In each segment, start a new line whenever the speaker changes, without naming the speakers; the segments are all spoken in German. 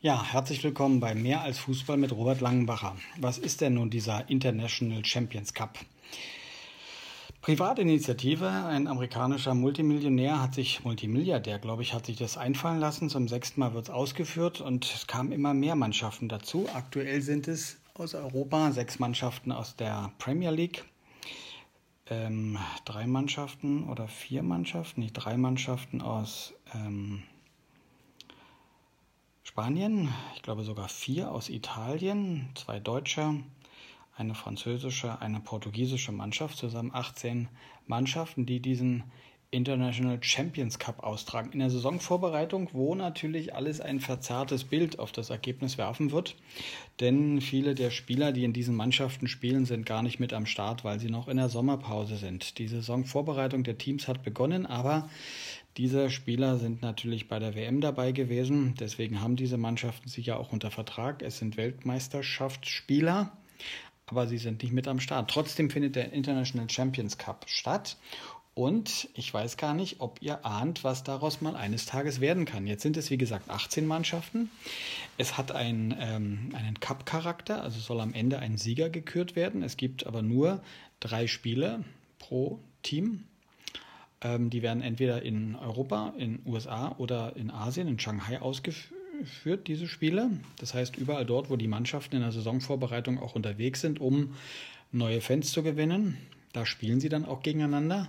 Ja, herzlich willkommen bei Mehr als Fußball mit Robert Langenbacher. Was ist denn nun dieser International Champions Cup? Privatinitiative, ein amerikanischer Multimillionär hat sich, Multimilliardär, glaube ich, hat sich das einfallen lassen. Zum sechsten Mal wird es ausgeführt und es kamen immer mehr Mannschaften dazu. Aktuell sind es aus Europa sechs Mannschaften aus der Premier League, ähm, drei Mannschaften oder vier Mannschaften, nicht drei Mannschaften aus ähm, Spanien, ich glaube sogar vier aus Italien, zwei Deutsche, eine französische, eine portugiesische Mannschaft, zusammen 18 Mannschaften, die diesen International Champions Cup austragen. In der Saisonvorbereitung, wo natürlich alles ein verzerrtes Bild auf das Ergebnis werfen wird. Denn viele der Spieler, die in diesen Mannschaften spielen, sind gar nicht mit am Start, weil sie noch in der Sommerpause sind. Die Saisonvorbereitung der Teams hat begonnen, aber diese Spieler sind natürlich bei der WM dabei gewesen. Deswegen haben diese Mannschaften sich ja auch unter Vertrag. Es sind Weltmeisterschaftsspieler, aber sie sind nicht mit am Start. Trotzdem findet der International Champions Cup statt. Und ich weiß gar nicht, ob ihr ahnt, was daraus mal eines Tages werden kann. Jetzt sind es, wie gesagt, 18 Mannschaften. Es hat ein, ähm, einen Cup-Charakter, also soll am Ende ein Sieger gekürt werden. Es gibt aber nur drei Spiele pro Team. Ähm, die werden entweder in Europa, in USA oder in Asien, in Shanghai ausgeführt, diese Spiele. Das heißt, überall dort, wo die Mannschaften in der Saisonvorbereitung auch unterwegs sind, um neue Fans zu gewinnen. Da spielen sie dann auch gegeneinander.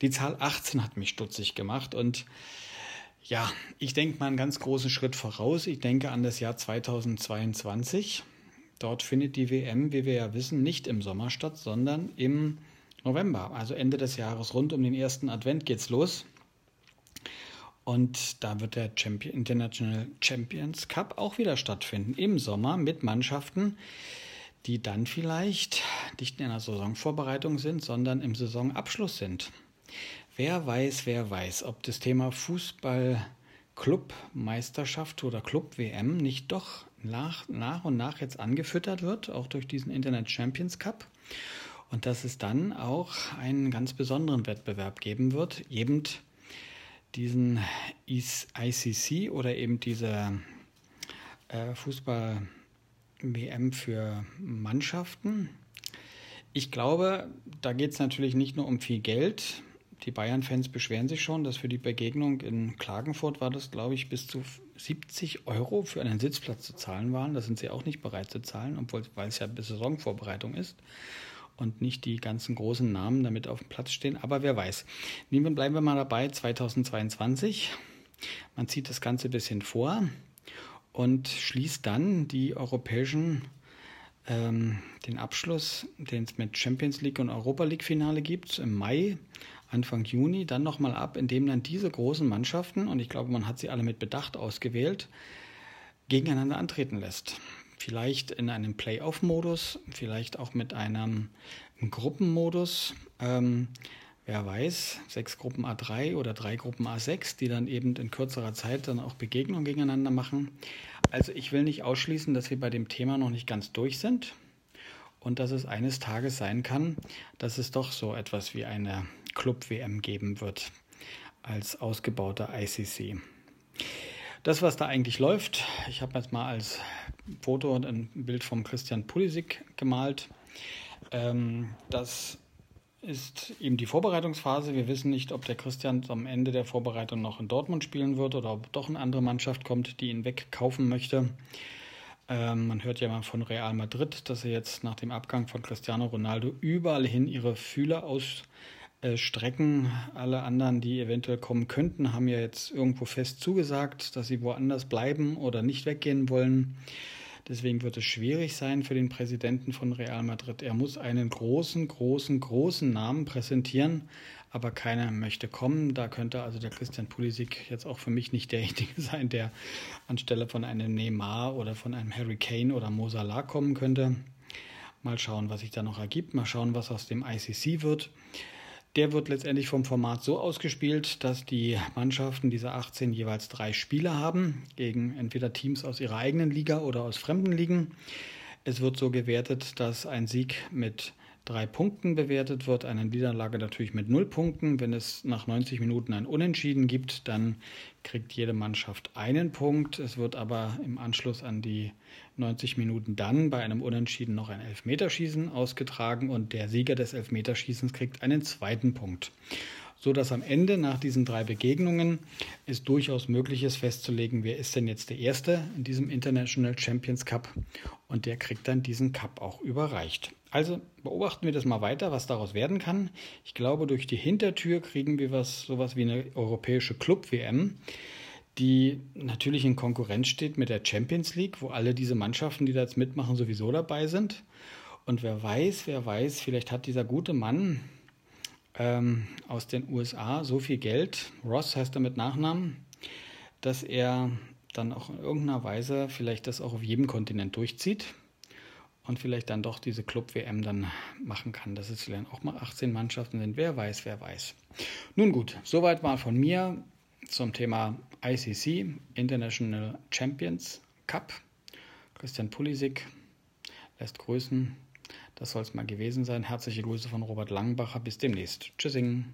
Die Zahl 18 hat mich stutzig gemacht und ja, ich denke mal einen ganz großen Schritt voraus. Ich denke an das Jahr 2022. Dort findet die WM, wie wir ja wissen, nicht im Sommer statt, sondern im November, also Ende des Jahres, rund um den ersten Advent geht's los. Und da wird der Champion, International Champions Cup auch wieder stattfinden im Sommer mit Mannschaften, die dann vielleicht nicht in der Saisonvorbereitung sind, sondern im Saisonabschluss sind. Wer weiß, wer weiß, ob das Thema Fußball Clubmeisterschaft oder Club WM nicht doch nach, nach und nach jetzt angefüttert wird, auch durch diesen Internet Champions Cup und dass es dann auch einen ganz besonderen Wettbewerb geben wird, eben diesen ICC oder eben diese äh, Fußball-WM für Mannschaften. Ich glaube, da geht es natürlich nicht nur um viel Geld. Die Bayern-Fans beschweren sich schon, dass für die Begegnung in Klagenfurt war das, glaube ich, bis zu 70 Euro für einen Sitzplatz zu zahlen waren. Das sind sie auch nicht bereit zu zahlen, obwohl weil es ja bis Saisonvorbereitung ist und nicht die ganzen großen Namen damit auf dem Platz stehen. Aber wer weiß. Nehmen, bleiben wir mal dabei, 2022. Man zieht das Ganze ein bisschen vor und schließt dann die europäischen, ähm, den Abschluss, den es mit Champions League und Europa League Finale gibt, im Mai, Anfang Juni, dann nochmal ab, indem dann diese großen Mannschaften, und ich glaube, man hat sie alle mit Bedacht ausgewählt, gegeneinander antreten lässt. Vielleicht in einem Playoff-Modus, vielleicht auch mit einem Gruppenmodus. Ähm, wer weiß, sechs Gruppen A3 oder drei Gruppen A6, die dann eben in kürzerer Zeit dann auch Begegnungen gegeneinander machen. Also ich will nicht ausschließen, dass wir bei dem Thema noch nicht ganz durch sind und dass es eines Tages sein kann, dass es doch so etwas wie eine Club-WM geben wird als ausgebauter ICC. Das, was da eigentlich läuft, ich habe jetzt mal als Foto und ein Bild vom Christian Pulisic gemalt. Ähm, das ist eben die Vorbereitungsphase. Wir wissen nicht, ob der Christian am Ende der Vorbereitung noch in Dortmund spielen wird oder ob doch eine andere Mannschaft kommt, die ihn wegkaufen möchte. Ähm, man hört ja mal von Real Madrid, dass sie jetzt nach dem Abgang von Cristiano Ronaldo überall hin ihre Fühler aus äh, Strecken. Alle anderen, die eventuell kommen könnten, haben ja jetzt irgendwo fest zugesagt, dass sie woanders bleiben oder nicht weggehen wollen. Deswegen wird es schwierig sein für den Präsidenten von Real Madrid. Er muss einen großen, großen, großen Namen präsentieren, aber keiner möchte kommen. Da könnte also der Christian Pulisic jetzt auch für mich nicht derjenige sein, der anstelle von einem Neymar oder von einem Harry Kane oder Mo Salah kommen könnte. Mal schauen, was sich da noch ergibt. Mal schauen, was aus dem ICC wird. Der wird letztendlich vom Format so ausgespielt, dass die Mannschaften dieser 18 jeweils drei Spieler haben, gegen entweder Teams aus ihrer eigenen Liga oder aus fremden Ligen. Es wird so gewertet, dass ein Sieg mit drei Punkten bewertet wird. Eine Niederlage natürlich mit null Punkten. Wenn es nach 90 Minuten ein Unentschieden gibt, dann kriegt jede Mannschaft einen Punkt. Es wird aber im Anschluss an die 90 Minuten dann bei einem Unentschieden noch ein Elfmeterschießen ausgetragen und der Sieger des Elfmeterschießens kriegt einen zweiten Punkt so dass am Ende nach diesen drei Begegnungen es durchaus möglich ist festzulegen, wer ist denn jetzt der Erste in diesem International Champions Cup und der kriegt dann diesen Cup auch überreicht. Also beobachten wir das mal weiter, was daraus werden kann. Ich glaube, durch die Hintertür kriegen wir was, sowas wie eine europäische Club-WM, die natürlich in Konkurrenz steht mit der Champions League, wo alle diese Mannschaften, die da jetzt mitmachen, sowieso dabei sind. Und wer weiß, wer weiß, vielleicht hat dieser gute Mann, ähm, aus den USA so viel Geld, Ross heißt er mit Nachnamen, dass er dann auch in irgendeiner Weise vielleicht das auch auf jedem Kontinent durchzieht und vielleicht dann doch diese Club-WM dann machen kann, dass es vielleicht auch mal 18 Mannschaften sind. Wer weiß, wer weiß. Nun gut, soweit mal von mir zum Thema ICC, International Champions Cup. Christian Pulisic lässt grüßen. Das soll es mal gewesen sein. Herzliche Grüße von Robert Langbacher. Bis demnächst. Tschüssing.